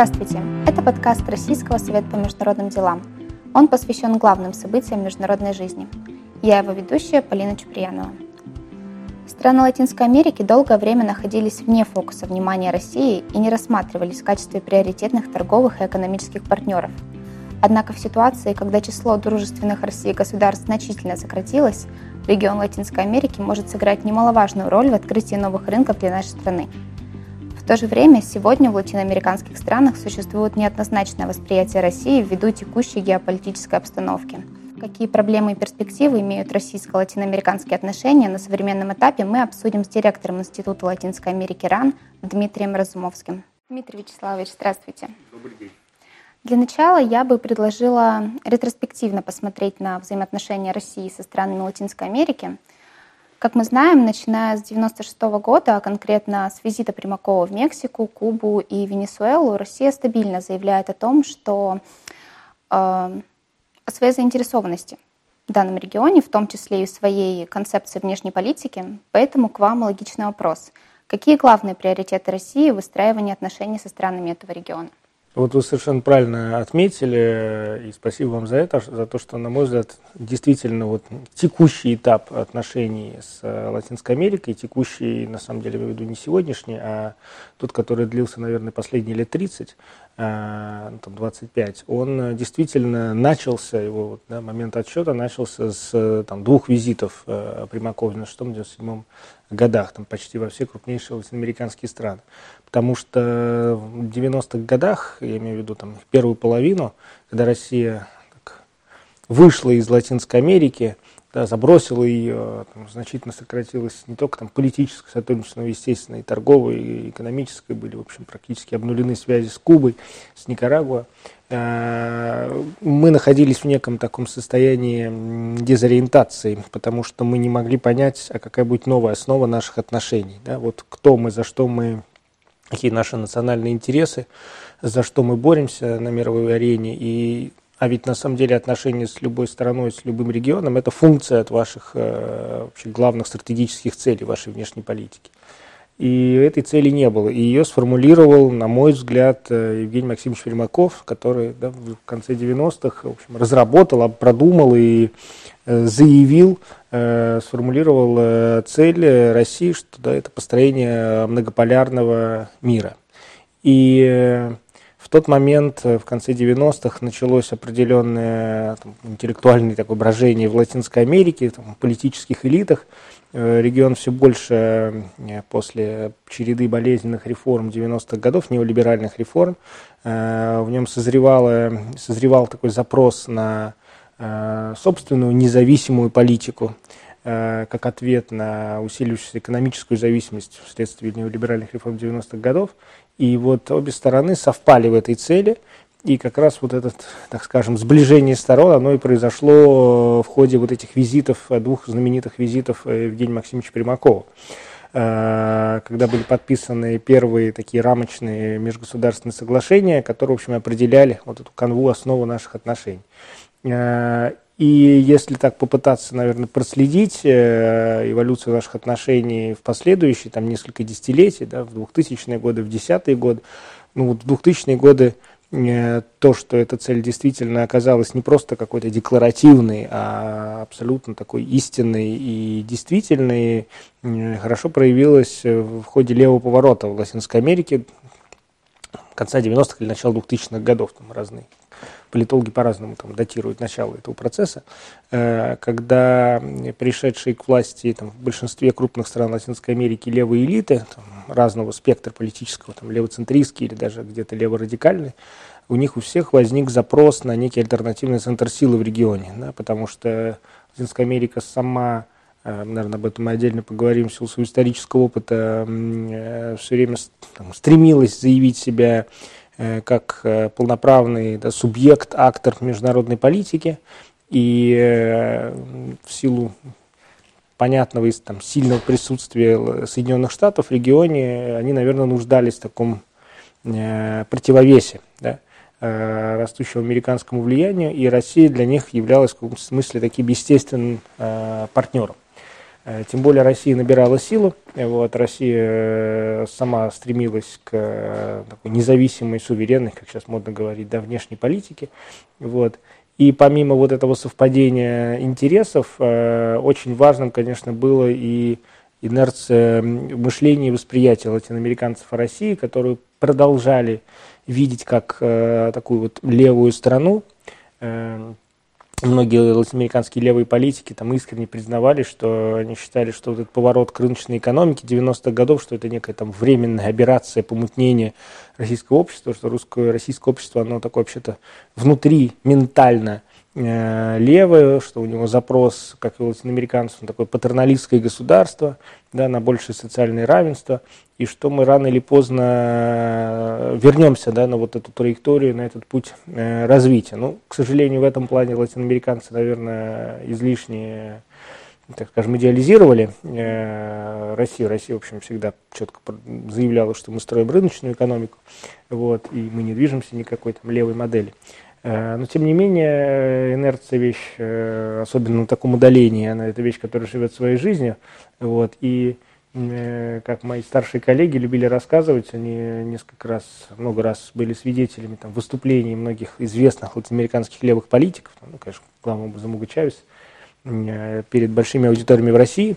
Здравствуйте! Это подкаст Российского совета по международным делам. Он посвящен главным событиям международной жизни. Я его ведущая Полина Чуприянова. Страны Латинской Америки долгое время находились вне фокуса внимания России и не рассматривались в качестве приоритетных торговых и экономических партнеров. Однако в ситуации, когда число дружественных России государств значительно сократилось, регион Латинской Америки может сыграть немаловажную роль в открытии новых рынков для нашей страны – то же время сегодня в латиноамериканских странах существует неоднозначное восприятие России ввиду текущей геополитической обстановки. Какие проблемы и перспективы имеют российско-латиноамериканские отношения на современном этапе, мы обсудим с директором Института Латинской Америки РАН Дмитрием Разумовским. Дмитрий Вячеславович, здравствуйте. Добрый день. Для начала я бы предложила ретроспективно посмотреть на взаимоотношения России со странами Латинской Америки – как мы знаем, начиная с 1996 года, а конкретно с визита Примакова в Мексику, Кубу и Венесуэлу, Россия стабильно заявляет о том, что э, о своей заинтересованности в данном регионе, в том числе и в своей концепции внешней политики. Поэтому к вам логичный вопрос. Какие главные приоритеты России в выстраивании отношений со странами этого региона? Вот вы совершенно правильно отметили, и спасибо вам за это, за то, что, на мой взгляд, действительно вот текущий этап отношений с э, Латинской Америкой, текущий, на самом деле, я веду не сегодняшний, а тот, который длился, наверное, последние лет 30, э, ну, там, 25, он действительно начался, его да, момент отсчета начался с там, двух визитов э, Примакова в 96-97 годах, там почти во все крупнейшие латиноамериканские страны. Потому что в 90-х годах, я имею в виду там первую половину, когда Россия вышла из Латинской Америки, да, забросила ее, там, значительно сократилось не только там, политическое сотрудничество, но, естественно, и торговое, и экономическое, были, в общем, практически обнулены связи с Кубой, с Никарагуа. Э, мы находились в неком таком состоянии дезориентации, потому что мы не могли понять, а какая будет новая основа наших отношений. Да? Вот кто мы, за что мы, какие наши национальные интересы, за что мы боремся на мировой арене, и а ведь на самом деле отношения с любой страной, с любым регионом – это функция от ваших э, вообще, главных стратегических целей вашей внешней политики. И этой цели не было. И ее сформулировал, на мой взгляд, э, Евгений Максимович Вермаков, который да, в конце 90-х в общем, разработал, продумал и э, заявил, сформулировал цель России, что да, это построение многополярного мира. И в тот момент, э, в конце 90-х, началось определенное там, интеллектуальное такое брожение в Латинской Америке, там, в политических элитах. Э, регион все больше э, после череды болезненных реформ 90-х годов, неолиберальных реформ, в нем созревало, созревал такой запрос на собственную независимую политику как ответ на усиливающуюся экономическую зависимость вследствие неолиберальных реформ 90-х годов. И вот обе стороны совпали в этой цели, и как раз вот это, так скажем, сближение сторон, оно и произошло в ходе вот этих визитов, двух знаменитых визитов Евгения Максимовича Примакова э, когда были подписаны первые такие рамочные межгосударственные соглашения, которые, в общем, определяли вот эту канву, основу наших отношений. И если так попытаться, наверное, проследить э, эволюцию наших отношений в последующие там, несколько десятилетий, да, в 2000-е годы, в 10-е годы, ну вот в 2000-е годы э, то, что эта цель действительно оказалась не просто какой-то декларативной, а абсолютно такой истинной и действительной, э, хорошо проявилось в ходе левого поворота в Латинской Америке конца 90-х или начала 2000-х годов, там разные политологи по-разному там датируют начало этого процесса, э, когда пришедшие к власти там, в большинстве крупных стран Латинской Америки левые элиты там, разного спектра политического, там, левоцентристские или даже где-то леворадикальные, у них у всех возник запрос на некий альтернативный центр силы в регионе, да, потому что Латинская Америка сама э, наверное, об этом мы отдельно поговорим, в силу своего исторического опыта, э, все время стремилась заявить себя как э, полноправный да, субъект, актор международной политики, и э, в силу понятного и там, сильного присутствия Соединенных Штатов в регионе, они, наверное, нуждались в таком э, противовесе да, э, растущему американскому влиянию, и Россия для них являлась в каком-то смысле таким естественным э, партнером. Тем более Россия набирала силу, вот, Россия сама стремилась к такой независимой, суверенной, как сейчас модно говорить, да, внешней политике. Вот. И помимо вот этого совпадения интересов, очень важным, конечно, было и инерция мышления и восприятия латиноамериканцев о России, которую продолжали видеть как э, такую вот левую страну. Многие латиноамериканские левые политики там искренне признавали, что они считали, что вот этот поворот к рыночной экономике 90-х годов, что это некая там временная операция помутнения российского общества, что русское российское общество, оно такое вообще-то внутри ментально Э, левое, что у него запрос, как и у латиноамериканцев, на такое патерналистское государство, да, на большее социальное равенство, и что мы рано или поздно э, вернемся да, на вот эту траекторию, на этот путь э, развития. Ну, к сожалению, в этом плане латиноамериканцы, наверное, излишне так скажем, идеализировали Россию. Россия, в общем, всегда четко заявляла, что мы строим рыночную экономику, вот, и мы не движемся никакой там левой модели. Э, но, тем не менее, инерция вещь, э, особенно на таком удалении, она это вещь, которая живет своей жизнью. Вот, и э, как мои старшие коллеги любили рассказывать, они несколько раз, много раз были свидетелями там, выступлений многих известных латиноамериканских левых политиков, ну, конечно, главным образом Уго Чавес, перед большими аудиториями в России,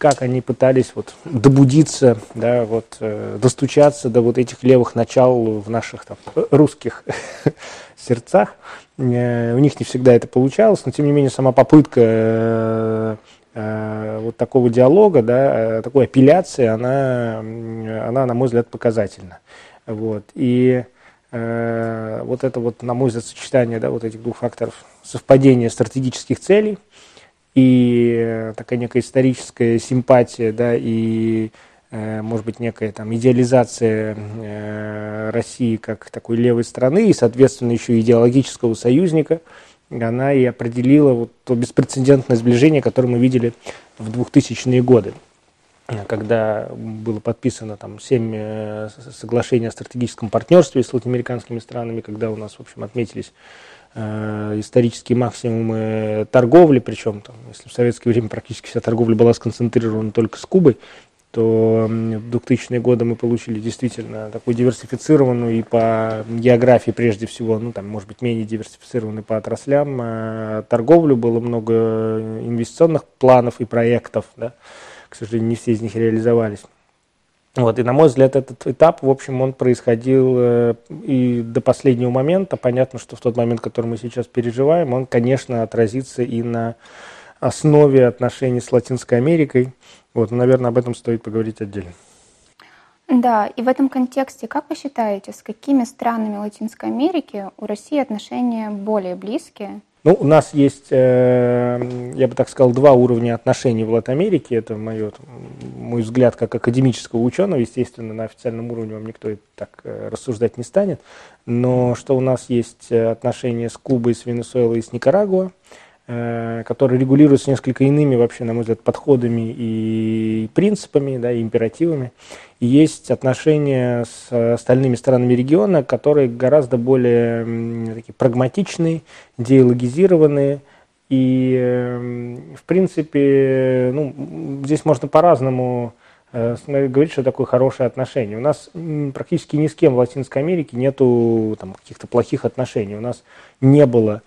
как они пытались вот добудиться, да, вот, достучаться до вот этих левых начал в наших там, русских сердцах. Э, у них не всегда это получалось, но тем не менее сама попытка э, э, вот такого диалога, да, такой апелляции, она, она, на мой взгляд, показательна. Вот. И э, вот это вот, на мой взгляд, сочетание да, вот этих двух факторов совпадения стратегических целей и такая некая историческая симпатия, да, и Э, может быть, некая там идеализация э, России как такой левой страны и, соответственно, еще идеологического союзника, она и определила вот то беспрецедентное сближение, которое мы видели в 2000-е годы когда было подписано там семь э, соглашений о стратегическом партнерстве с латиноамериканскими странами, когда у нас, в общем, отметились исторические максимумы торговли, причем, там, если в советское время практически вся торговля была сконцентрирована только с Кубой, то в 2000-е годы мы получили действительно такую диверсифицированную и по географии прежде всего, ну там, может быть, менее диверсифицированную по отраслям э, торговлю, было много инвестиционных планов и проектов, да, к сожалению, не все из них реализовались. Вот, и на мой взгляд, этот этап, в общем, он происходил э, и до последнего момента. Понятно, что в тот момент, который мы сейчас переживаем, он, конечно, отразится и на основе отношений с Латинской Америкой. Вот, наверное, об этом стоит поговорить отдельно. Да, и в этом контексте, как вы считаете, с какими странами Латинской Америки у России отношения более близкие? Ну, у нас есть, э, я бы так сказал, два уровня отношений в Латинской Это мое, мой взгляд как академического ученого. Естественно, на официальном уровне вам никто так э, рассуждать не станет. Но что у нас есть э, отношения с Кубой, с Венесуэлой и с Никарагуа. Э, который регулируется несколько иными, вообще, на мой взгляд, подходами и принципами, да, и императивами. И есть отношения с остальными странами региона, которые гораздо более такие, прагматичные, диалогизированные. И, в принципе, ну, здесь можно по-разному э, говорить, что такое хорошее отношение. У нас практически ни с кем в Латинской Америке нету каких-то плохих отношений. У нас не было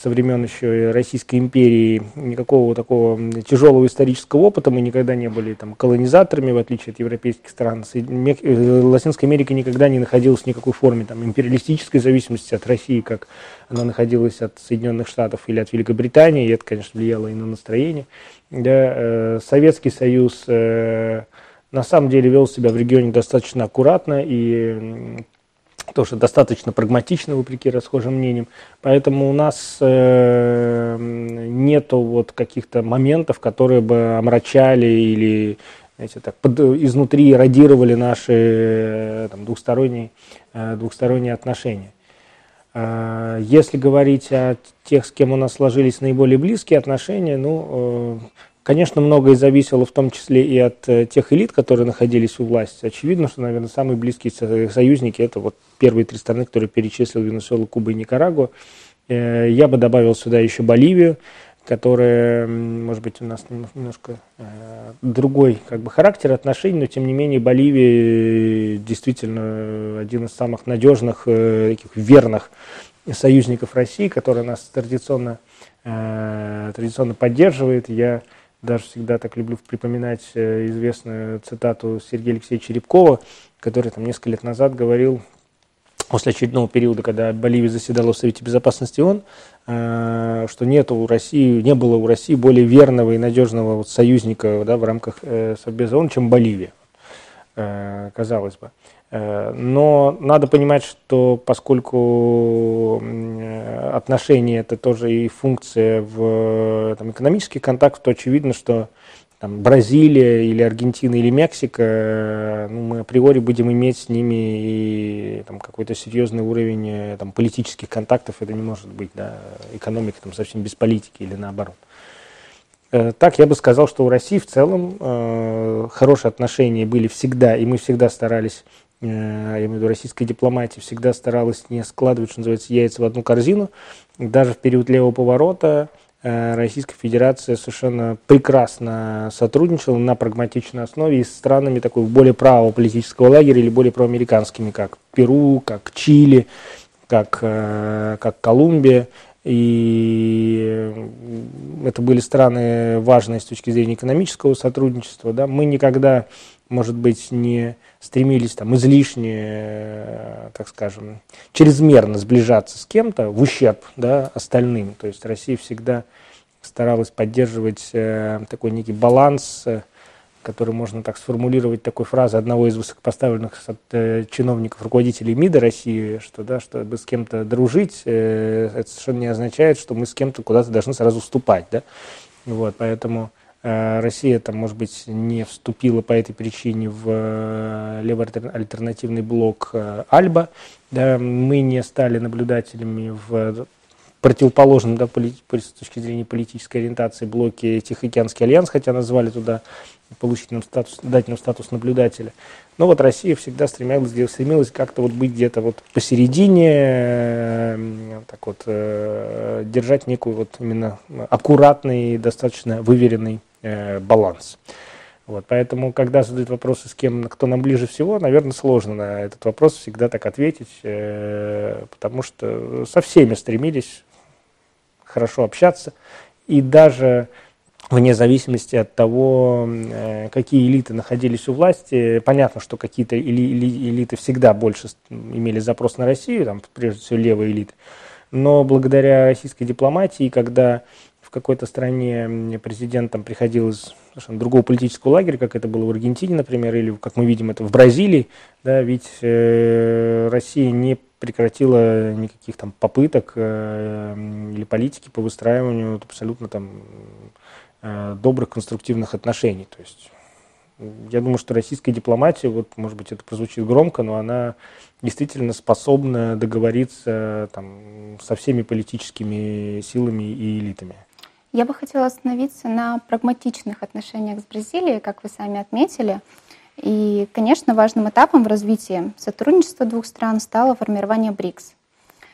со времен еще Российской империи никакого такого тяжелого исторического опыта. Мы никогда не были там, колонизаторами, в отличие от европейских стран. Э, Латинская Америка никогда не находилась в никакой форме там, империалистической зависимости от России, как она находилась от Соединенных Штатов или от Великобритании. И это, конечно, влияло и на настроение. Да, э, Советский Союз э, на самом деле вел себя в регионе достаточно аккуратно и тоже достаточно прагматично, вопреки расхожим мнениям. Поэтому у нас э, нету вот каких-то моментов, которые бы омрачали или знаете, так, под, изнутри радировали наши э, там, двухсторонние, э, двухсторонние отношения. Э, если говорить о тех, с кем у нас сложились наиболее близкие отношения, ну, Конечно, многое зависело в том числе и от э, тех элит, которые находились у власти. Очевидно, что, наверное, самые близкие союзники – это вот первые три страны, которые перечислил Венесуэлу, Куба и Никарагуа. Э, я бы добавил сюда еще Боливию, которая, может быть, у нас немножко э, другой как бы, характер отношений, но тем не менее Боливия действительно один из самых надежных, таких верных союзников России, который нас традиционно, традиционно поддерживает. Я даже всегда так люблю припоминать э, известную цитату Сергея Алексеевича Рябкова, который там несколько лет назад говорил после очередного периода, когда Боливия заседала в Совете Безопасности ООН, э, что нет у России, не было у России более верного и надежного вот союзника да, в рамках э, Совбеза ООН, чем Боливия, казалось бы. Но надо понимать, что поскольку отношения это тоже и функция в там, экономических контактах, то очевидно, что там, Бразилия или Аргентина или Мексика, э, ну, мы априори будем иметь с ними и там, какой-то серьезный уровень э, там, политических контактов, это не может быть, да, экономика там, совсем без политики или наоборот. Э, так я бы сказал, что у России в целом э, хорошие отношения были всегда, и мы всегда старались, э, я имею в виду российская дипломатия, всегда старалась не складывать, что называется, яйца в одну корзину. Даже в период левого поворота Э, Российская Федерация совершенно прекрасно сотрудничала на прагматичной основе и с странами такой более правого политического лагеря или более проамериканскими, как Перу, как Чили, как, э, как Колумбия. И это были страны важные с точки зрения экономического сотрудничества. Да? Мы никогда, может быть, не стремились там излишне, э, так скажем, чрезмерно сближаться с кем-то в ущерб да, остальным. То есть Россия всегда старалась поддерживать э, такой некий баланс, э, который можно так сформулировать такой фразой одного из высокопоставленных чиновников, руководителей МИДа России, что, да, чтобы с кем-то дружить, это совершенно не означает, что мы с кем-то куда-то должны сразу вступать. Да? Вот, поэтому Россия, там, может быть, не вступила по этой причине в э, левоальтернативный блок э, Альба. Да, мы не стали наблюдателями в противоположном да, с точки зрения политической ориентации блоке Тихоокеанский альянс, хотя назвали туда получить нам статус, дать нам статус наблюдателя. Но вот Россия всегда стремилась, стремилась как-то вот быть где-то вот посередине, так вот, держать некую вот именно аккуратный, достаточно выверенный э, баланс. Вот, поэтому, когда задают вопросы, с кем, кто нам ближе всего, наверное, сложно на этот вопрос всегда так ответить, э, потому что со всеми стремились хорошо общаться, и даже вне зависимости от того, э, какие элиты находились у власти, понятно, что какие-то элиты всегда больше имели запрос на Россию, там, прежде всего левые элиты, но благодаря российской дипломатии, когда какой-то стране президентом приходил из совершенно другого политического лагеря, как это было в Аргентине, например, или, как мы видим, это в Бразилии, да, ведь э, Россия не прекратила никаких там попыток э, или политики по выстраиванию абсолютно там э, добрых, конструктивных отношений. То есть я думаю, что российская дипломатия, вот, может быть, это прозвучит громко, но она действительно способна договориться там, со всеми политическими силами и элитами. Я бы хотела остановиться на прагматичных отношениях с Бразилией, как вы сами отметили. И, конечно, важным этапом в развитии сотрудничества двух стран стало формирование БРИКС.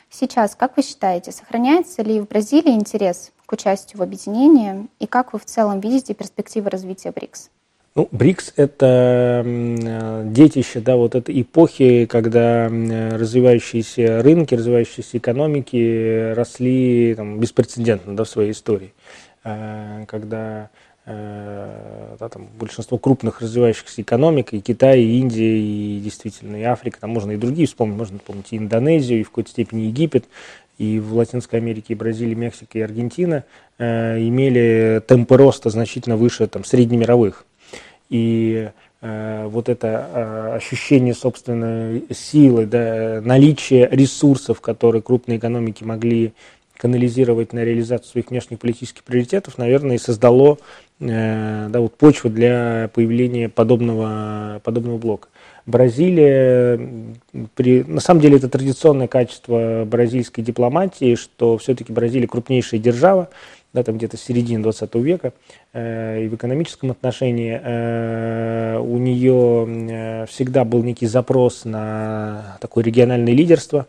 Сейчас, как вы считаете, сохраняется ли в Бразилии интерес к участию в объединении, и как вы в целом видите перспективы развития БРИКС? Ну, БРИКС – это детище да, вот этой эпохи, когда развивающиеся рынки, развивающиеся экономики росли там, беспрецедентно да, в своей истории. Э, когда э, да, там, большинство крупных развивающихся экономик, и Китай, и Индия, и действительно и Африка, там можно и другие вспомнить, можно вспомнить и Индонезию, и в какой-то степени Египет, и в Латинской Америке, и Бразилии, Мексика, и Аргентина э, имели темпы роста значительно выше там, среднемировых. И э, вот это э, ощущение собственной силы, да, наличие ресурсов, которые крупные экономики могли канализировать на реализацию своих внешних политических приоритетов, наверное, и создало э, да, вот почву для появления подобного, подобного блока. Бразилия, при, на самом деле это традиционное качество бразильской дипломатии, что все-таки Бразилия крупнейшая держава, да, там где-то в середине 20 века, э, и в экономическом отношении э, у нее э, всегда был некий запрос на такое региональное лидерство,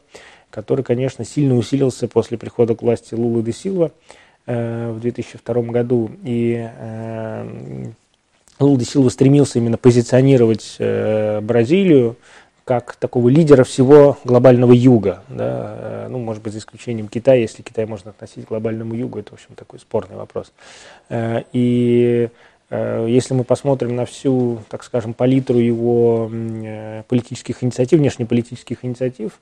который, конечно, сильно усилился после прихода к власти Лулы де Силва. в 2002 году, и Лула де Силва стремился именно позиционировать Бразилию как такого лидера всего глобального юга, да, ну, может быть, за исключением Китая, если Китай можно относить к глобальному югу, это, в общем, такой спорный вопрос. И Э, если мы посмотрим на всю, так скажем, палитру его э, политических инициатив, внешнеполитических инициатив,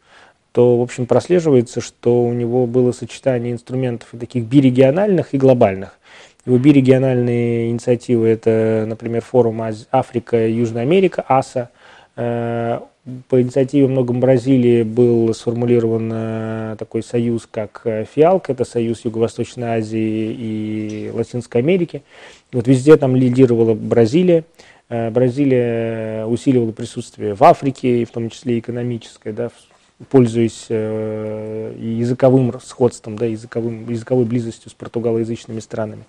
то, в общем, прослеживается, что у него было сочетание инструментов и таких бирегиональных и глобальных. Его бирегиональные инициативы – это, например, форум Африка, Южная Америка, АСА. Э, по инициативе многом Бразилии был сформулирован э, такой союз, как э, ФИАЛК, это союз Юго-Восточной Азии и Латинской Америки. Вот везде там лидировала Бразилия. Бразилия усиливала присутствие в Африке, в том числе экономическое, да, пользуясь языковым сходством, да, языковым, языковой близостью с португалоязычными странами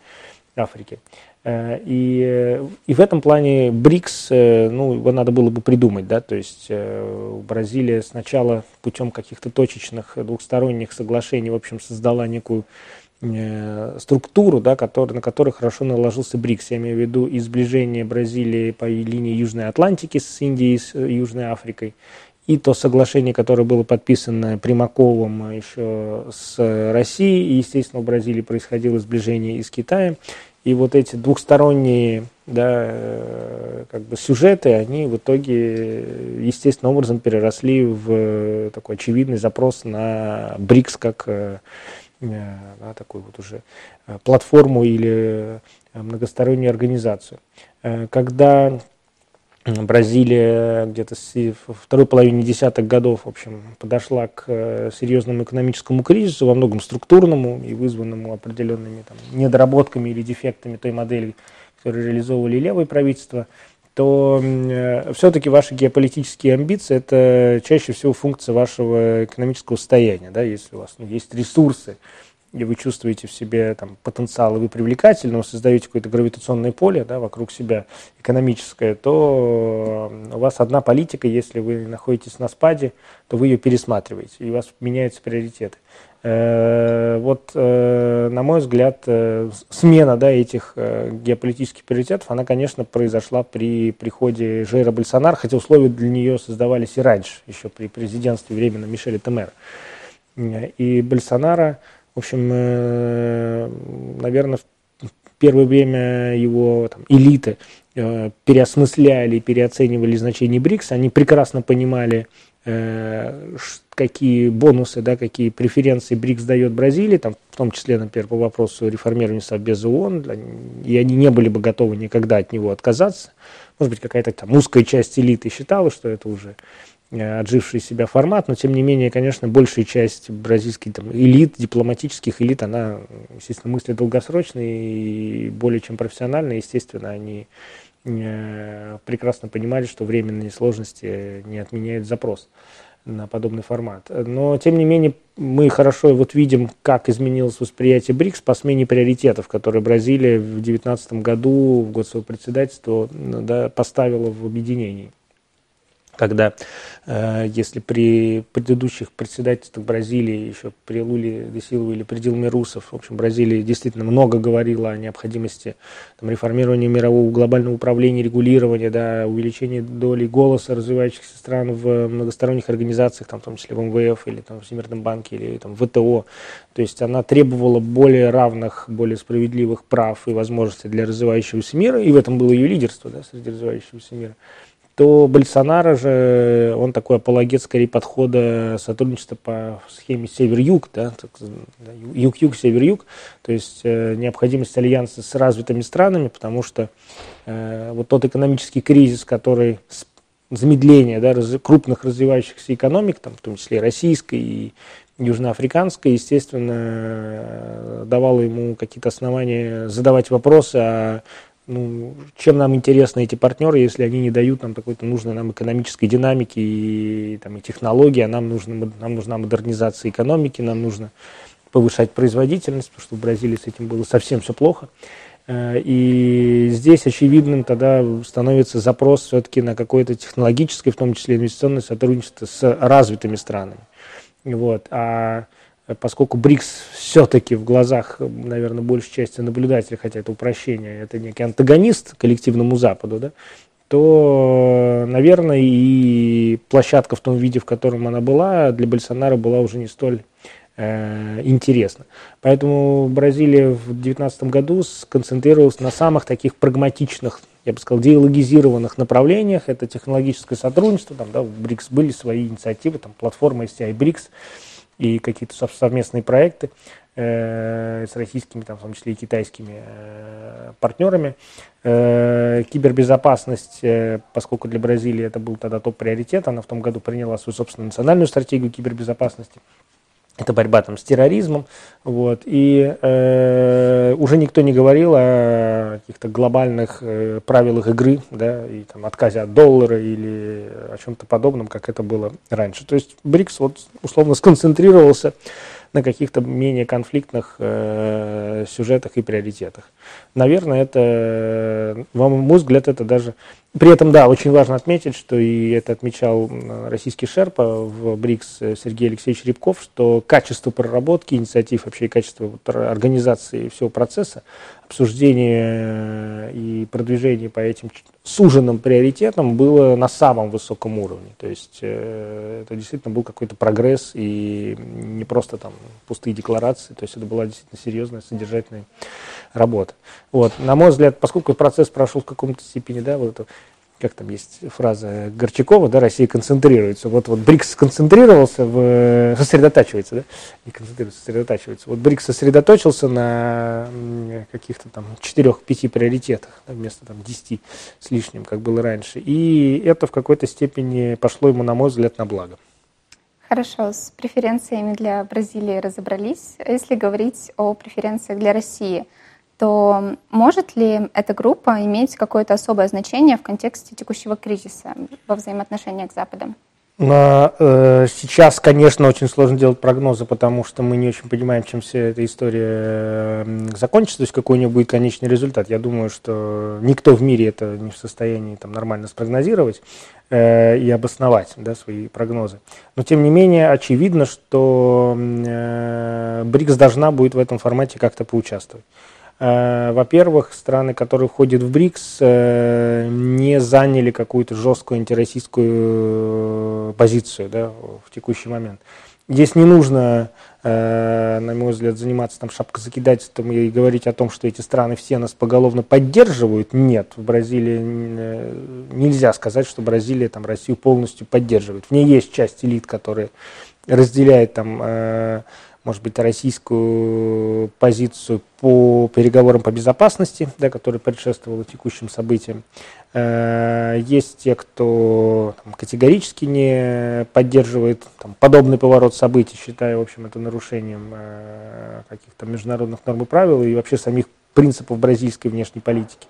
Африки. Э, и, и в этом плане БРИКС, э, ну, его надо было бы придумать, да, то есть э, Бразилия сначала путем каких-то точечных двухсторонних соглашений, в общем, создала некую структуру, да, который, на которой хорошо наложился БРИКС. Я имею в виду и сближение Бразилии по линии Южной Атлантики с Индией, с Южной Африкой, и то соглашение, которое было подписано Примаковым еще с Россией, и, естественно, в Бразилии происходило сближение и с Китаем. И вот эти двухсторонние да, э, как бы сюжеты, они в итоге естественным образом переросли в такой очевидный запрос на БРИКС как э, э, да, такую вот уже платформу или многостороннюю организацию. Когда Бразилия где-то во второй половине десятых годов, в общем, подошла к э, серьезному экономическому кризису, во многом структурному и вызванному определенными там, недоработками или дефектами той модели, которую реализовывали левые правительства, то э, все-таки ваши геополитические амбиции – это чаще всего функция вашего экономического состояния. Да? Если у вас ну, есть ресурсы, и вы чувствуете в себе там, потенциал, и вы привлекательны, вы создаете какое-то гравитационное поле да, вокруг себя экономическое, то у вас одна политика, если вы находитесь на спаде, то вы ее пересматриваете, и у вас меняются приоритеты. Э, вот, э, на мой взгляд, э, смена да, этих геополитических приоритетов, она, конечно, произошла при приходе Жейра Бальсонар, хотя условия для нее создавались и раньше, еще при президентстве временно Мишеля Темера. И Бальсонара в общем, э, наверное, в первое время его там, элиты э, переосмысляли, переоценивали значение БРИКС, они прекрасно понимали, э, какие бонусы, да, какие преференции БРИКС дает Бразилии, там, в том числе, например, по вопросу реформирования Совбеза ООН, и они не были бы готовы никогда от него отказаться. Может быть, какая-то там узкая часть элиты считала, что это уже отживший себя формат, но тем не менее, конечно, большая часть бразильских там, элит, дипломатических элит, она, естественно, мыслит долгосрочно и более чем профессионально, естественно, они э, прекрасно понимали, что временные сложности не отменяют запрос на подобный формат. Но, тем не менее, мы хорошо вот видим, как изменилось восприятие БРИКС по смене приоритетов, которые Бразилия в 2019 году, в год своего председательства, да, поставила в объединении когда, э, если при предыдущих председательствах Бразилии, еще при Луле Десилову или при Дилме Русов, в общем, Бразилия действительно много говорила о необходимости там, реформирования мирового глобального управления, регулирования, да, увеличения доли голоса развивающихся стран в многосторонних организациях, там, в том числе в МВФ или там, в Всемирном банке или там, в ВТО. То есть она требовала более равных, более справедливых прав и возможностей для развивающегося мира, и в этом было ее лидерство да, среди развивающегося мира то Бальсонара же, он такой апологет скорее подхода сотрудничества по схеме север-юг, да, юг-юг, север-юг, то есть э, необходимость альянса с развитыми странами, потому что э, вот тот экономический кризис, который замедление да, крупных развивающихся экономик, там, в том числе и российской, и южноафриканской, естественно, э, давало ему какие-то основания задавать вопросы о ну, чем нам интересны эти партнеры, если они не дают нам какой-то нужной нам экономической динамики и, там, и технологии, а нам, нужно, нам нужна модернизация экономики, нам нужно повышать производительность, потому что в Бразилии с этим было совсем все плохо. Э, и здесь очевидным тогда становится запрос все-таки на какое-то технологическое, в том числе инвестиционное сотрудничество с развитыми странами. Вот. А поскольку БРИКС все-таки в глазах, наверное, большей части наблюдателей, хотя это упрощение, это некий антагонист коллективному Западу, да, то, наверное, и площадка в том виде, в котором она была, для Больсонара была уже не столь э, интересна. Поэтому Бразилия в 2019 году сконцентрировалась на самых таких прагматичных, я бы сказал, диалогизированных направлениях. Это технологическое сотрудничество, там, да, в БРИКС были свои инициативы, там, платформа STI БРИКС и какие-то совместные проекты. Э, с российскими, там, в том числе и китайскими э, партнерами. Э, кибербезопасность, поскольку для Бразилии это был тогда топ-приоритет, она в том году приняла свою собственную национальную стратегию кибербезопасности. Это борьба там с терроризмом, вот, и э, уже никто не говорил о каких-то глобальных э, правилах игры, да, и там отказе от доллара или о чем-то подобном, как это было раньше. То есть БРИКС вот условно сконцентрировался на каких-то менее конфликтных э, сюжетах и приоритетах. Наверное, это, на мой взгляд, это даже... При этом, да, очень важно отметить, что и это отмечал российский шерпа в БРИКС Сергей Алексеевич Рябков, что качество проработки инициатив, вообще качество организации всего процесса, обсуждение и продвижение по этим суженным приоритетам было на самом высоком уровне. То есть э, это действительно был какой-то прогресс и не просто там пустые декларации, то есть это была действительно серьезная содержательная работа. Вот. На мой взгляд, поскольку процесс прошел в каком-то степени, да, вот это как там есть фраза Горчакова, да, Россия концентрируется. Вот, вот БРИКС сконцентрировался, в, сосредотачивается, да, не концентрируется, сосредотачивается. Вот БРИКС сосредоточился на каких-то там четырех-пяти приоритетах, да, вместо там десяти с лишним, как было раньше. И это в какой-то степени пошло ему, на мой взгляд, на благо. Хорошо, с преференциями для Бразилии разобрались. Если говорить о преференциях для России – то может ли эта группа иметь какое-то особое значение в контексте текущего кризиса во взаимоотношениях с Западом? Э, сейчас, конечно, очень сложно делать прогнозы, потому что мы не очень понимаем, чем вся эта история закончится, то есть какой у нее будет конечный результат. Я думаю, что никто в мире это не в состоянии там, нормально спрогнозировать э, и обосновать да, свои прогнозы. Но, тем не менее, очевидно, что э, БРИКС должна будет в этом формате как-то поучаствовать. Э, во-первых, страны, которые входят в БРИКС, э, не заняли какую-то жесткую антироссийскую э, позицию да, в текущий момент. Здесь не нужно, на мой взгляд, заниматься там шапкозакидательством и говорить о том, что эти страны все нас поголовно поддерживают. Нет, в Бразилии нельзя сказать, что Бразилия там Россию полностью поддерживает. В ней есть часть элит, которые разделяют там может быть, российскую позицию по переговорам по безопасности, да, которая предшествовала текущим событиям. Э, есть те, кто там, категорически не поддерживает там, подобный поворот событий, считая, в общем, это нарушением э, каких-то международных норм и правил и вообще самих принципов бразильской внешней политики.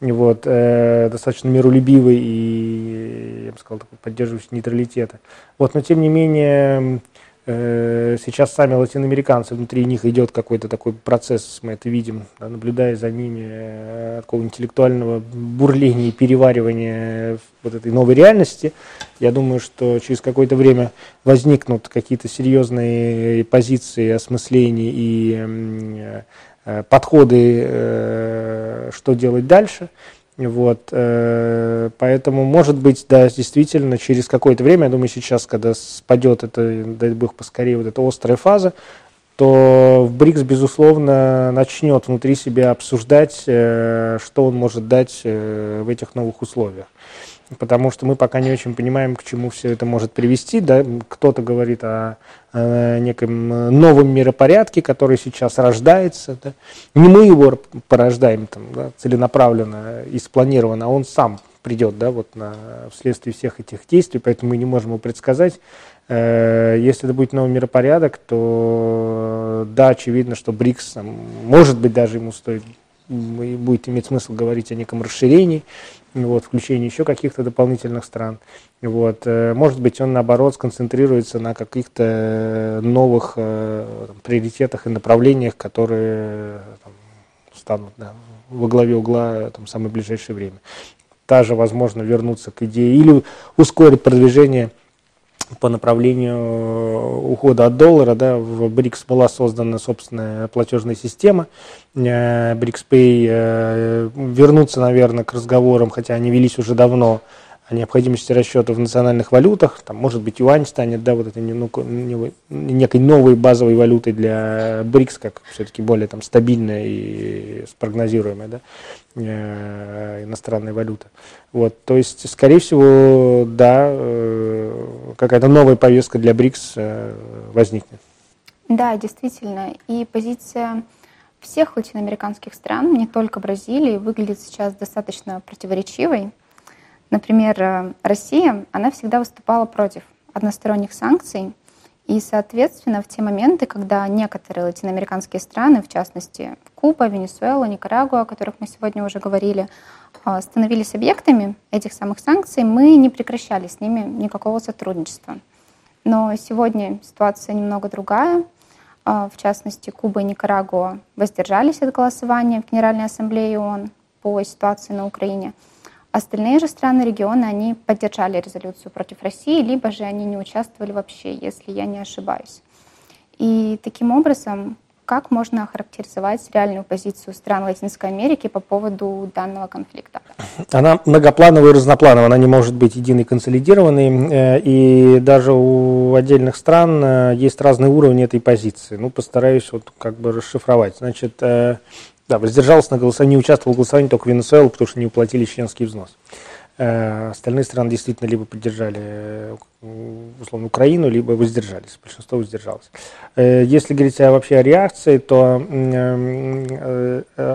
Вот, э, достаточно миролюбивый и, я бы сказал, поддерживающий нейтралитета. Вот, но тем не менее, сейчас сами латиноамериканцы, внутри них идет какой-то такой процесс, мы это видим, да, наблюдая за ними, э, такого интеллектуального бурления и переваривания вот этой новой реальности. Я думаю, что через какое-то время возникнут какие-то серьезные позиции, осмысления и э, подходы, что делать дальше. Вот, э, поэтому, может быть, да, действительно, через какое-то время, я думаю, сейчас, когда спадет это, дай бог поскорее, вот эта острая фаза, то в БРИКС, безусловно, начнет внутри себя обсуждать, э, что он может дать э, в этих новых условиях потому что мы пока не очень понимаем, к чему все это может привести. Да? Кто-то говорит о, о неком новом миропорядке, который сейчас рождается. Да? Не мы его порождаем там, да, целенаправленно и спланированно, а он сам придет да, вот на, вследствие всех этих действий, поэтому мы не можем его предсказать. Э, если это будет новый миропорядок, то да, очевидно, что БРИКС, может быть, даже ему стоит будет иметь смысл говорить о неком расширении, вот, включении еще каких-то дополнительных стран. Вот. Э, может быть, он, наоборот, сконцентрируется на каких-то новых э, там, приоритетах и направлениях, которые там, станут да, во главе угла там, в самое ближайшее время. Та же, возможно, вернуться к идее или ускорить продвижение по направлению ухода от доллара. Да, в БРИКС была создана собственная платежная система. БРИКС-Пэй вернуться, наверное, к разговорам, хотя они велись уже давно, о необходимости расчета в национальных валютах, там, может быть, юань станет, да, вот этой ну, некой новой базовой валютой для БРИКС, как все-таки более там стабильная и спрогнозируемая, да, э, иностранная валюта. Вот, то есть, скорее всего, да, э, какая-то новая повестка для БРИКС э, возникнет. Да, действительно, и позиция всех латиноамериканских стран, не только Бразилии, выглядит сейчас достаточно противоречивой. Например, э, Россия, она всегда выступала против односторонних санкций, и, соответственно, в те моменты, когда некоторые латиноамериканские страны, в частности Куба, Венесуэла, Никарагуа, о которых мы сегодня уже говорили, э, становились объектами этих самых санкций, мы не прекращали с ними никакого сотрудничества. Но сегодня ситуация немного другая. Э, в частности, Куба и Никарагуа воздержались от голосования в Генеральной Ассамблее ООН по ситуации на Украине – Остальные же страны региона, они поддержали резолюцию против России, либо же они не участвовали вообще, если я не ошибаюсь. И таким образом, как можно охарактеризовать реальную позицию стран Латинской Америки по поводу данного конфликта? Она многоплановая и разноплановая, она не может быть единой консолидированной, э, и даже у отдельных стран э, есть разные уровни этой позиции. Ну, постараюсь вот как бы расшифровать. Значит, э, да, воздержался на голосовании, не участвовал в голосовании только Венесуэла, потому что не уплатили членский взнос. Э, остальные страны действительно либо поддержали э, условно Украину, либо воздержались. Большинство воздержалось. Э, если говорить вообще о реакции, то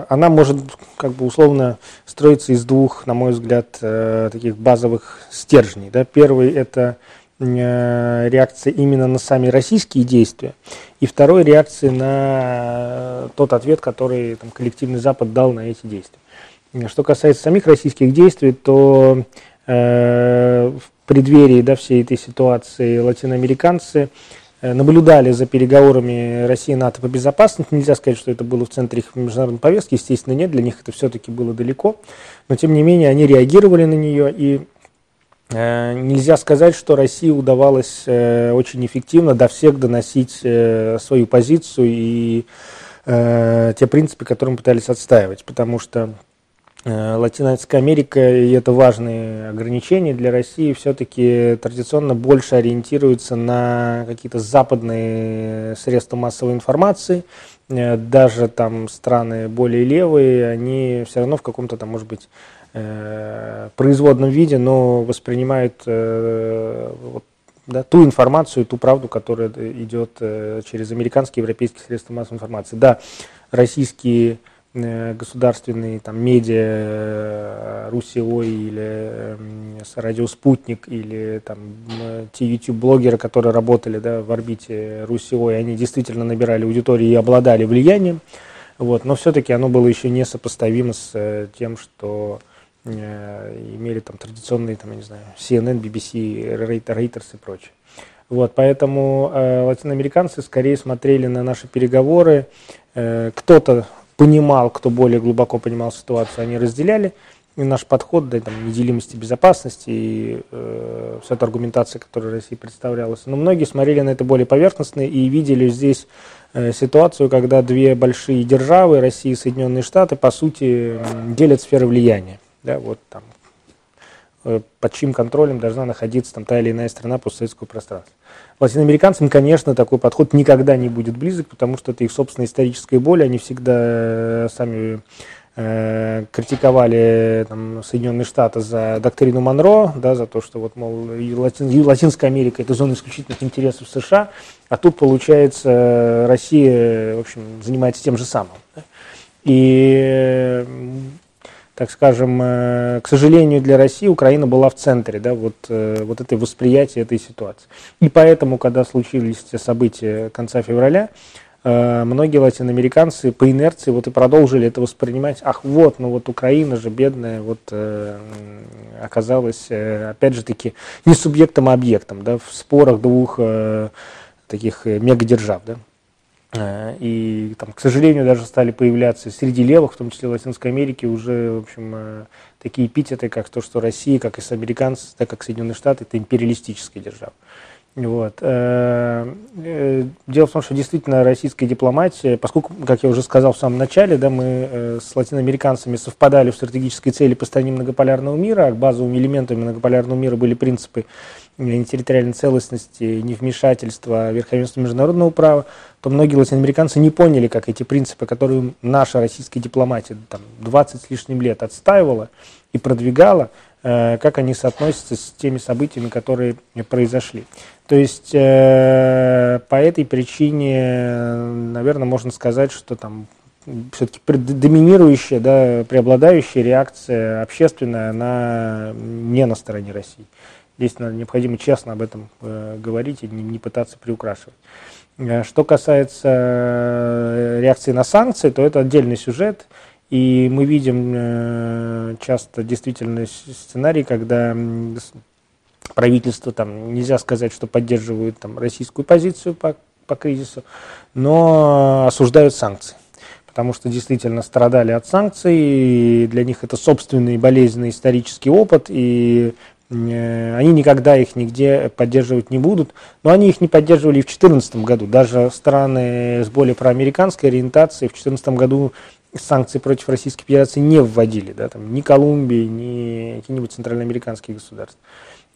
она может как бы условно строиться из двух, на мой взгляд, таких базовых стержней. Да? Первый это реакция именно на сами российские действия, и второй реакции на тот ответ, который там, коллективный Запад дал на эти действия. Что касается самих российских действий, то э, в преддверии да, всей этой ситуации латиноамериканцы э, наблюдали за переговорами России и НАТО по безопасности. Нельзя сказать, что это было в центре их международной повестки, естественно, нет, для них это все-таки было далеко. Но, тем не менее, они реагировали на нее и Э, нельзя сказать, что России удавалось э, очень эффективно до всех доносить э, свою позицию и те принципы, которые мы пытались отстаивать, потому что Латинская Америка, и это важные ограничения для России, все-таки традиционно больше ориентируется на какие-то западные средства массовой информации. Даже там страны более левые, они все равно в каком-то там, может быть, Э, производном виде, но воспринимают э, да, ту информацию, ту правду, которая идет э, через американские европейские средства массовой информации. Да, российские государственные там, медиа, Русиой или радио «Спутник» или там, те YouTube-блогеры, которые работали да, в орбите Русиой, они действительно набирали аудиторию и обладали влиянием, вот, но все-таки оно было еще не сопоставимо с тем, что имели там традиционные, там, я не знаю, CNN, BBC, Reuters и прочее. Вот, поэтому э, латиноамериканцы скорее смотрели на наши переговоры. Э, кто-то понимал, кто более глубоко понимал ситуацию, они разделяли и наш подход, да, там, неделимости безопасности и э, вся эта аргументация, которая России представлялась. Но многие смотрели на это более поверхностно и видели здесь э, ситуацию, когда две большие державы, Россия и Соединенные Штаты, по сути, делят сферы влияния да, вот там, э, под чьим контролем должна находиться там, та или иная страна постсоветского пространства. Латиноамериканцам, конечно, такой подход никогда не будет близок, потому что это их собственная историческая боль, они всегда э, сами э, критиковали там, Соединенные Штаты за доктрину Монро, да, за то, что вот, мол, Латин, Латинская Америка это зона исключительных интересов США, а тут, получается, Россия, в общем, занимается тем же самым. Да? И так скажем, э, к сожалению для России Украина была в центре да, вот, э, вот этой восприятия этой ситуации. И поэтому, когда случились те события конца февраля, э, многие латиноамериканцы по инерции вот и продолжили это воспринимать. Ах, вот, ну вот Украина же бедная, вот оказалась, опять же таки, не субъектом, а объектом, да, в спорах двух таких мегадержав, да. Э, и, там, к сожалению, даже стали появляться среди левых, в том числе в Латинской Америке, уже, в общем, э, такие эпитеты, как то, что Россия, как и с американцы, так как Соединенные Штаты, это империалистическая держава. Вот. Э, дело в том, что действительно российская дипломатия, поскольку, как я уже сказал в самом начале, да, мы с латиноамериканцами совпадали в стратегической цели построения многополярного мира, а базовыми элементами многополярного мира были принципы территориальной целостности, невмешательства, верховенства международного права, то многие латиноамериканцы не поняли, как эти принципы, которые наша российская дипломатия там, 20 с лишним лет отстаивала и продвигала, Э, как они соотносятся с теми событиями, которые произошли. То есть э, по этой причине, наверное, можно сказать, что там все-таки доминирующая, да, преобладающая реакция общественная, она не на стороне России. Здесь необходимо честно об этом э, говорить и не, пытаться приукрашивать. Что касается реакции на санкции, то это отдельный сюжет. И мы видим э, часто действительно сценарий, когда правительство там нельзя сказать, что поддерживают там российскую позицию по, по кризису, но осуждают санкции. Потому что действительно страдали от санкций, и для них это собственный болезненный исторический опыт, и э, они никогда их нигде поддерживать не будут. Но они их не поддерживали и в 2014 году. Даже страны с более проамериканской ориентацией в 2014 году санкции против Российской Федерации не вводили, да, там, ни Колумбии, ни какие-нибудь центральноамериканские государства.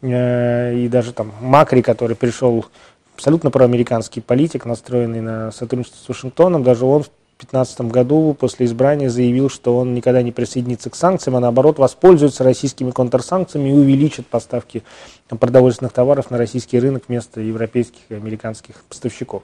Э, и даже там Макри, который пришел абсолютно проамериканский политик, настроенный на сотрудничество с Вашингтоном, даже он в 2015 году после избрания заявил, что он никогда не присоединится к санкциям, а наоборот воспользуется российскими контрсанкциями и увеличит поставки продовольственных товаров на российский рынок вместо европейских и американских поставщиков.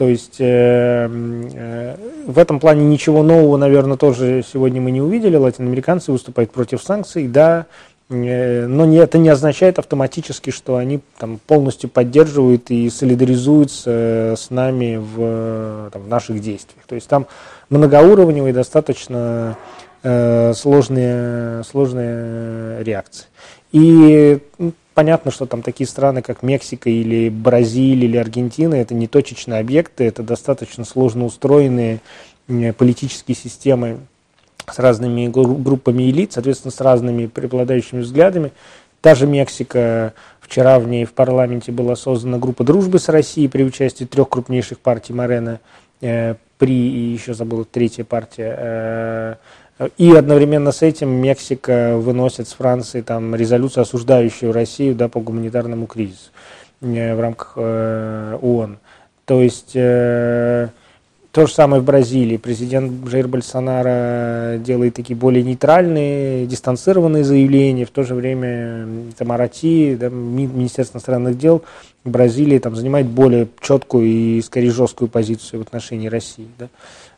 То есть э, э, в этом плане ничего нового, наверное, тоже сегодня мы не увидели. Латиноамериканцы выступают против санкций, да, но не, это не означает автоматически, что они там, полностью поддерживают и солидаризуются с нами в, там, в наших действиях. То есть там многоуровневые достаточно э, сложные, сложные реакции. И понятно, что там такие страны, как Мексика или Бразилия или Аргентина, это не точечные объекты, это достаточно сложно устроенные политические системы с разными группами элит, соответственно, с разными преобладающими взглядами. Та же Мексика, вчера в ней в парламенте была создана группа дружбы с Россией при участии трех крупнейших партий Морена, э, при, и еще забыл, третья партия, э, и одновременно с этим Мексика выносит с Франции там, резолюцию, осуждающую Россию да, по гуманитарному кризису э, в рамках э, ООН. То есть э, то же самое в Бразилии. Президент Жейр Бальсонара делает такие более нейтральные, дистанцированные заявления. В то же время Тамарати, да, Министерство иностранных дел Бразилии там, занимает более четкую и скорее жесткую позицию в отношении России. Да.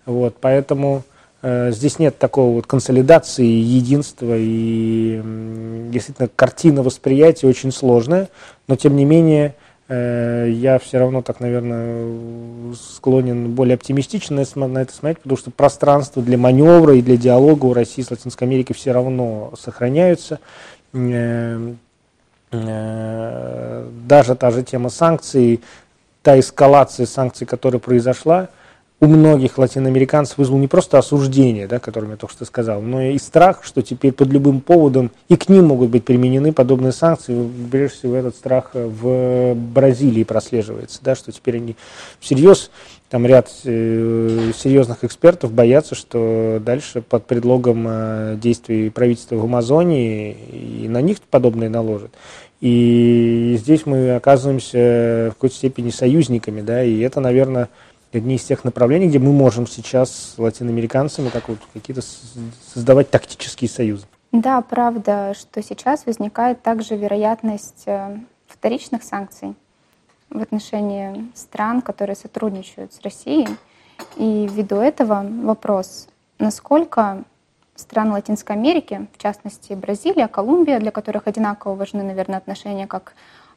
Вот, поэтому Э, здесь нет такого вот консолидации, единства и действительно картина восприятия очень сложная, но тем не менее э, я все равно так, наверное, склонен более оптимистично на это смотреть, потому что пространство для маневра и для диалога у России с Латинской Америкой все равно сохраняются. Э, даже та же тема санкций, та эскалация санкций, которая произошла – у многих латиноамериканцев вызвал не просто осуждение, да, которое я только что сказал, но и страх, что теперь под любым поводом и к ним могут быть применены подобные санкции. Прежде всего, этот страх в Бразилии прослеживается, да, что теперь они всерьез, там ряд э, серьезных экспертов боятся, что дальше под предлогом э, действий правительства в Амазонии и на них подобное наложат. И здесь мы оказываемся в какой-то степени союзниками, да, и это, наверное, одни из тех направлений, где мы можем сейчас с латиноамериканцами так вот какие-то создавать тактические союзы. Да, правда, что сейчас возникает также вероятность э, вторичных санкций в отношении стран, которые сотрудничают с Россией. И ввиду этого вопрос, насколько страны Латинской Америки, в частности Бразилия, Колумбия, для которых одинаково важны, наверное, отношения как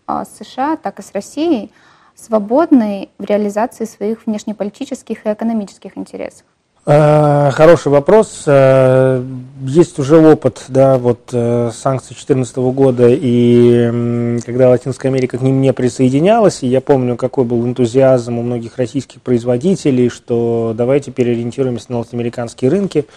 а, с США, так и с Россией, свободны в реализации своих внешнеполитических и экономических интересов? Э, хороший вопрос. Э, есть уже опыт да, вот, э, санкций 2014 года, и когда Латинская Америка к ним не присоединялась, и я помню, какой был энтузиазм у многих российских производителей, что давайте переориентируемся на латиноамериканские рынки,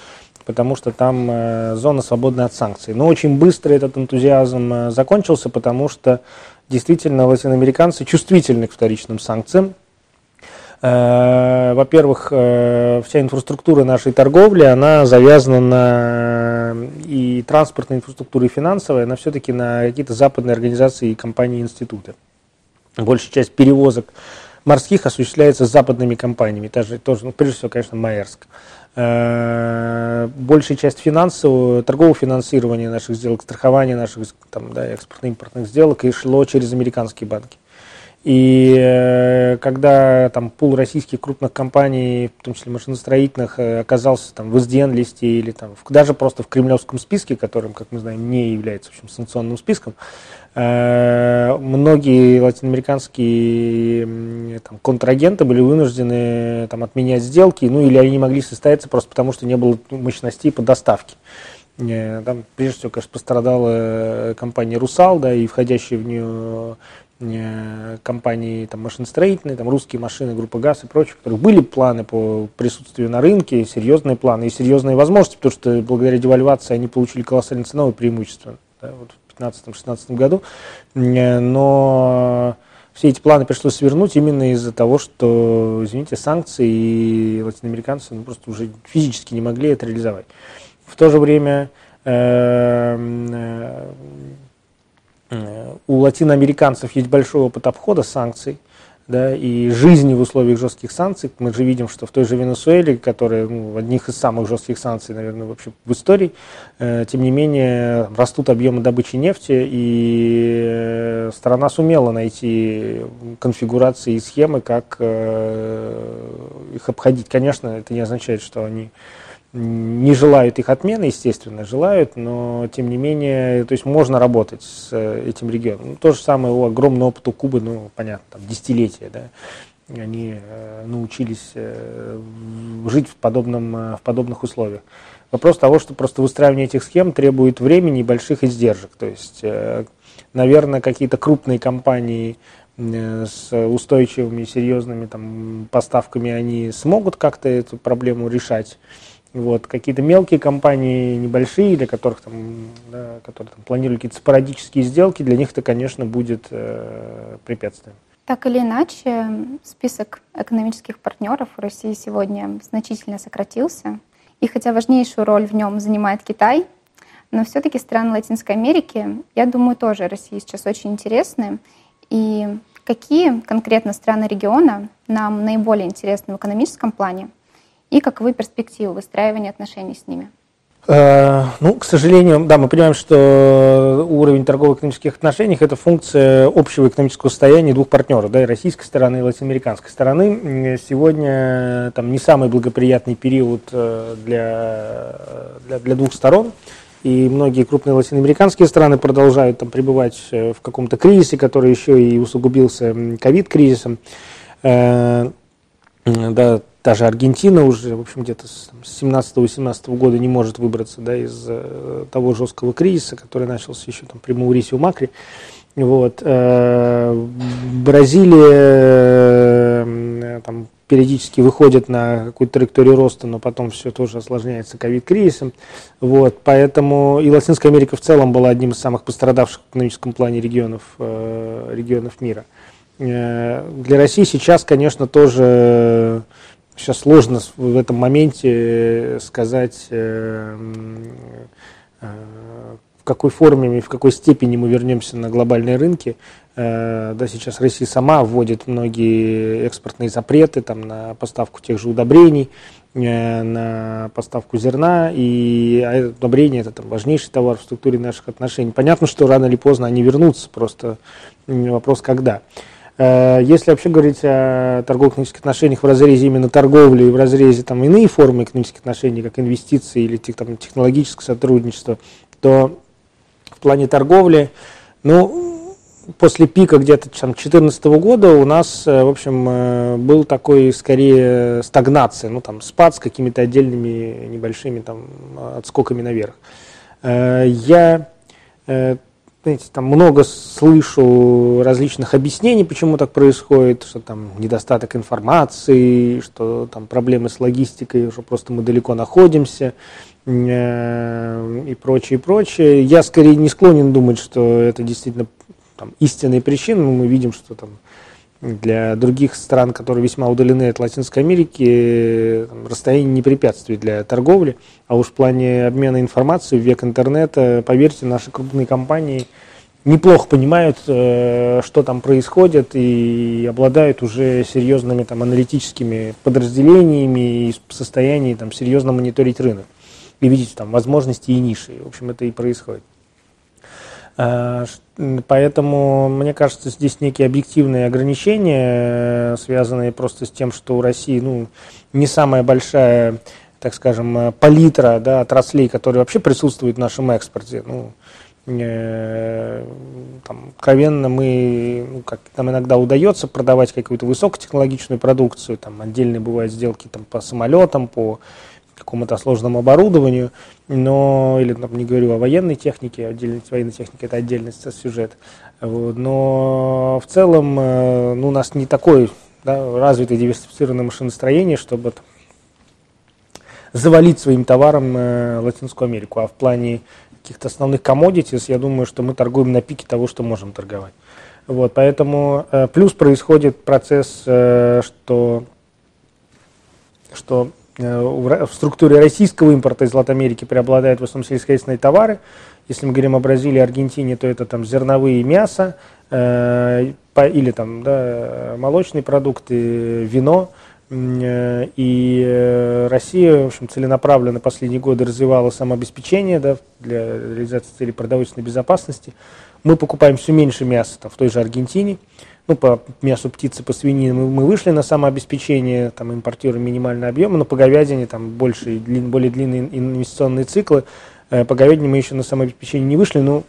потому что там зона свободная от санкций. Но очень быстро этот энтузиазм закончился, потому что действительно латиноамериканцы чувствительны к вторичным санкциям. Э, во-первых, э, вся инфраструктура нашей торговли, она завязана на и транспортная инфраструктура, и финансовая, она все-таки на какие-то западные организации, компании, институты. Большая часть перевозок морских осуществляется западными компаниями, даже, тоже, ну, прежде всего, конечно, Маерск. Э, большая часть финансового, торгового финансирования наших сделок, страхования наших там, да, экспортно-импортных сделок и шло через американские банки. И э, когда там пул российских крупных компаний, в том числе машиностроительных, э, оказался там в СДН-листе или там в, даже просто в кремлевском списке, которым, как мы знаем, не является в общем, санкционным списком, э, многие латиноамериканские там, контрагенты были вынуждены там, отменять сделки, ну или они не могли состояться просто потому, что не было мощностей по доставке. Там, прежде всего, конечно, пострадала компания «Русал», да, и входящие в нее компании там, машиностроительные, там, русские машины, группа ГАЗ и прочее, у которых были планы по присутствию на рынке, серьезные планы и серьезные возможности, потому что благодаря девальвации они получили колоссальное ценовое преимущество да, вот в 2015-2016 году. Э, но все эти планы пришлось свернуть именно из-за того, что, извините, санкции и латиноамериканцы ну, просто уже физически не могли это реализовать. В то же время э, у латиноамериканцев есть большой опыт обхода санкций, да, и жизни в условиях жестких санкций. Мы же видим, что в той же Венесуэле, которая ну, одних из самых жестких санкций, наверное, вообще в истории, э, тем не менее растут объемы добычи нефти, и э, страна сумела найти конфигурации и схемы, как э, их обходить. Конечно, это не означает, что они не желают их отмены, естественно, желают, но тем не менее, то есть можно работать с э, этим регионом. Ну, то же самое у огромного опыта Кубы, ну, понятно, там, десятилетия, да, они э, научились э, жить в, подобном, э, в подобных условиях. Вопрос того, что просто выстраивание этих схем требует времени и больших издержек. То есть, э, наверное, какие-то крупные компании э, с устойчивыми, серьезными там, поставками, они смогут как-то эту проблему решать. Вот, какие-то мелкие компании, небольшие, для которых там, да, которые там, планируют какие-то спорадические сделки, для них это, конечно, будет э, препятствием. Так или иначе, список экономических партнеров в России сегодня значительно сократился. И хотя важнейшую роль в нем занимает Китай, но все-таки страны Латинской Америки, я думаю, тоже России сейчас очень интересны. И какие конкретно страны региона нам наиболее интересны в экономическом плане, и каковы перспективы выстраивания отношений с ними? Э, ну, к сожалению, да, мы понимаем, что уровень торгово-экономических отношений – это функция общего экономического состояния двух партнеров, да, и российской стороны, и латиноамериканской стороны. Сегодня там не самый благоприятный период э, для, для, для двух сторон, и многие крупные латиноамериканские страны продолжают там пребывать э, в каком-то кризисе, который еще и усугубился ковид-кризисом. Да, даже Аргентина уже, в общем, где-то с 17-18 года не может выбраться да, из э, того жесткого кризиса, который начался еще там, при Маурисио Макри. Вот. Э, Бразилия э, там, периодически выходит на какую-то траекторию роста, но потом все тоже осложняется ковид-кризисом. Вот. Поэтому и Латинская Америка в целом была одним из самых пострадавших в экономическом плане регионов, регионов мира. Для России сейчас, конечно, тоже Сейчас сложно в этом моменте э, сказать, э, э, в какой форме и в какой степени мы вернемся на глобальные рынки. Да, сейчас Россия сама вводит многие экспортные запреты там, на поставку тех же удобрений, на поставку зерна, и а это удобрение – это там, важнейший товар в структуре наших отношений. Понятно, что рано или поздно они вернутся, просто вопрос когда. Э, если вообще говорить о торгово-экономических отношениях в разрезе именно торговли и в разрезе там, иные формы экономических отношений, как инвестиции или там, технологическое сотрудничество, то в плане торговли, ну, после пика где-то 2014 года у нас, э, в общем, э, был такой скорее стагнация, ну, там, спад с какими-то отдельными небольшими там отскоками наверх. Я знаете, там много слышу различных объяснений, почему так происходит, что там недостаток информации, что там проблемы с логистикой, что просто мы далеко находимся э, и прочее, и прочее. Я скорее не склонен думать, что это действительно там, истинные причины, но мы видим, что там для других стран, которые весьма удалены от Латинской Америки, расстояние не препятствует для торговли, а уж в плане обмена информацией в век интернета, поверьте, наши крупные компании неплохо понимают, э, что там происходит и обладают уже серьезными там, аналитическими подразделениями и в состоянии там, серьезно мониторить рынок и видеть там возможности и ниши. В общем, это и происходит. Э, поэтому, мне кажется, здесь некие объективные ограничения, э, связанные просто с тем, что у России ну, не самая большая, так скажем, э, палитра да, отраслей, которые вообще присутствуют в нашем экспорте. Ну, там, откровенно мы, ну, как нам иногда удается продавать какую-то высокотехнологичную продукцию, там отдельные бывают сделки там, по самолетам, по какому-то сложному оборудованию, но, или там, не говорю о военной технике, отдельной военной технике, это отдельный сюжет. Вот, но в целом э, ну, у нас не такой да, развитое диверсифицированное машиностроение, чтобы завалить своим товаром э, Латинскую Америку. А в плане каких-то основных commodities, я думаю, что мы торгуем на пике того, что можем торговать. Вот, поэтому э, плюс происходит процесс, э, что, что в структуре российского импорта из Латамерики преобладают в основном сельскохозяйственные товары. Если мы говорим о Бразилии, Аргентине, то это там зерновые мясо э, или там да, молочные продукты, вино. Э, и Россия, в общем, целенаправленно последние годы развивала самообеспечение да, для реализации целей продовольственной безопасности. Мы покупаем все меньше мяса там, в той же Аргентине ну, по мясу птицы, по свинине мы, мы вышли на самообеспечение, там, импортируем минимальный объем, но по говядине там больше, длин, более длинные инвестиционные циклы. Э, по говядине мы еще на самообеспечение не вышли, но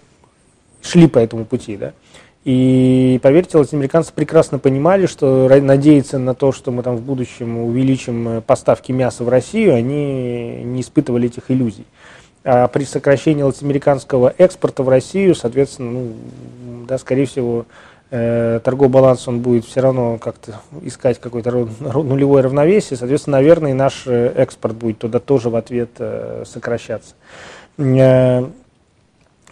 шли по этому пути, да. И поверьте, латиноамериканцы прекрасно понимали, что надеяться на то, что мы там в будущем увеличим э, поставки мяса в Россию, они не испытывали этих иллюзий. А при сокращении латиноамериканского экспорта в Россию, соответственно, ну, да, скорее всего, торговый баланс он будет все равно как-то искать какое-то нулевое равновесие, соответственно, наверное, и наш э, экспорт будет туда тоже в ответ э, сокращаться. Э,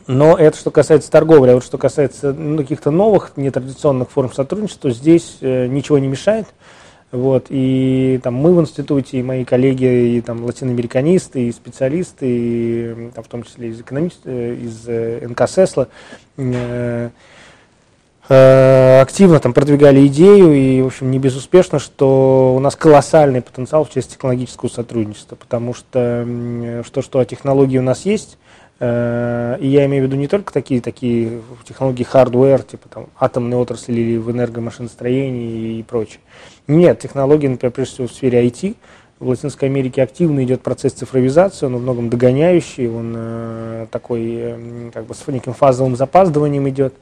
но это что касается торговли, а вот что касается ну, каких-то новых нетрадиционных форм сотрудничества, здесь э, ничего не мешает. Вот, и там мы в институте, и мои коллеги, и там латиноамериканисты, и специалисты, и, там, в том числе из, экономист, э, из э, НКСЭСЛа, э, Э, активно там продвигали идею и, в общем, не безуспешно, что у нас колоссальный потенциал в части технологического сотрудничества, потому что что, что технологии у нас есть, э, и я имею в виду не только такие, такие технологии hardware, типа там атомной отрасли или в энергомашиностроении и прочее. Нет, технологии, например, прежде всего в сфере IT, в Латинской Америке активно идет процесс цифровизации, он во многом догоняющий, он э, такой э, как бы с неким фазовым запаздыванием идет.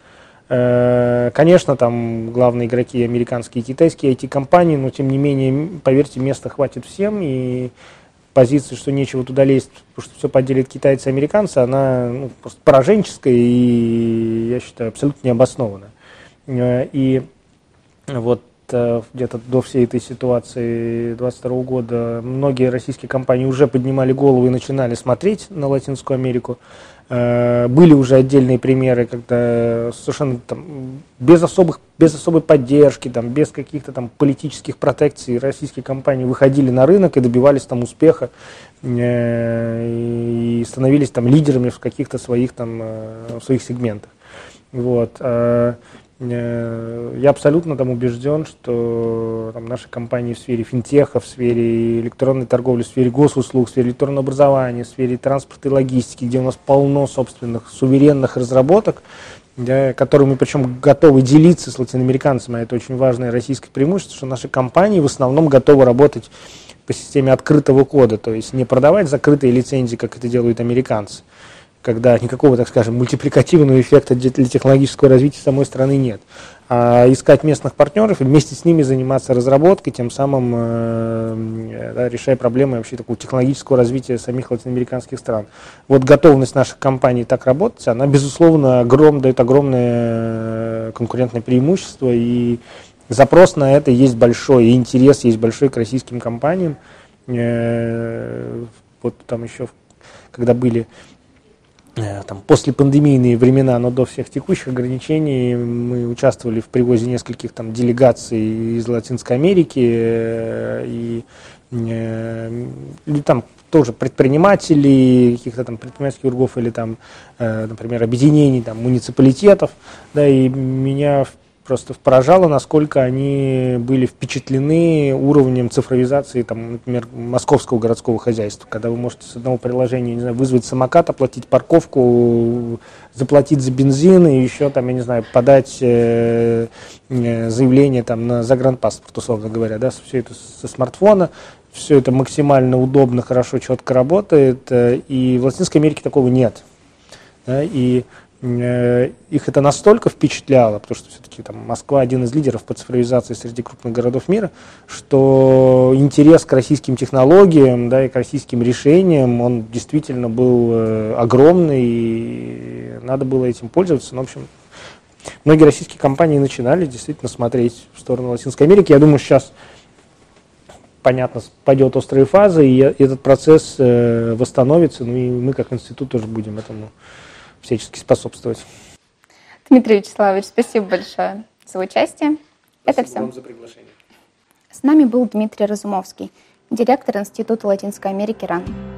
Э, конечно, там главные игроки американские и китайские IT-компании, но тем не менее, поверьте, места хватит всем, и позиция, что нечего туда лезть, потому что все поделят китайцы и американцы, она ну, просто пораженческая и, я считаю, абсолютно необоснованная. Э, и вот э, где-то до всей этой ситуации 2022 года многие российские компании уже поднимали голову и начинали смотреть на Латинскую Америку. Э, были уже отдельные примеры, когда совершенно там, без, особых, без особой поддержки, там, без каких-то там политических протекций российские компании выходили на рынок и добивались там успеха э, и становились там лидерами в каких-то своих там э, в своих сегментах. Вот. Э, я абсолютно там убежден, что там, наши компании в сфере финтеха, в сфере электронной торговли, в сфере госуслуг, в сфере электронного образования, в сфере транспорта и логистики, где у нас полно собственных суверенных разработок, которые мы причем готовы делиться с латиноамериканцами, а это очень важное российское преимущество, что наши компании в основном готовы работать по системе открытого кода, то есть не продавать закрытые лицензии, как это делают американцы, когда никакого, так скажем, мультипликативного эффекта для технологического развития самой страны нет. А искать местных партнеров и вместе с ними заниматься разработкой, тем самым э, да, решая проблемы вообще такого технологического развития самих латиноамериканских стран. Вот готовность наших компаний так работать, она, безусловно, огром, дает огромное конкурентное преимущество, и запрос на это есть большой, и интерес есть большой к российским компаниям. Э, вот там еще, когда были э, там, после пандемийные времена, но до всех текущих ограничений мы участвовали в привозе нескольких там делегаций из Латинской Америки и э, там тоже предпринимателей, каких-то там предпринимательских кругов или там, э, например, объединений там, муниципалитетов, да, и меня просто поражало, насколько они были впечатлены уровнем цифровизации, там, например, московского городского хозяйства, когда вы можете с одного приложения, не знаю, вызвать самокат, оплатить парковку, заплатить за бензин и еще там, я не знаю, подать э, э заявление там на загранпаспорт, условно говоря, да, все это со смартфона, все это максимально удобно, хорошо, четко работает, э, и в Латинской Америке такого нет. Да, и их это настолько впечатляло, потому что все-таки там Москва один из лидеров по цифровизации среди крупных городов мира, что интерес к российским технологиям да, и к российским решениям, он действительно был э, огромный, и надо было этим пользоваться. Ну, в общем, многие российские компании начинали действительно смотреть в сторону Латинской Америки. Я думаю, сейчас понятно, пойдет острые фазы, и этот процесс э, восстановится, ну и мы как институт тоже будем этому всячески способствовать. Дмитрий Вячеславович, спасибо большое за участие. Спасибо Это все. вам за приглашение. С нами был Дмитрий Разумовский, директор Института Латинской Америки РАН.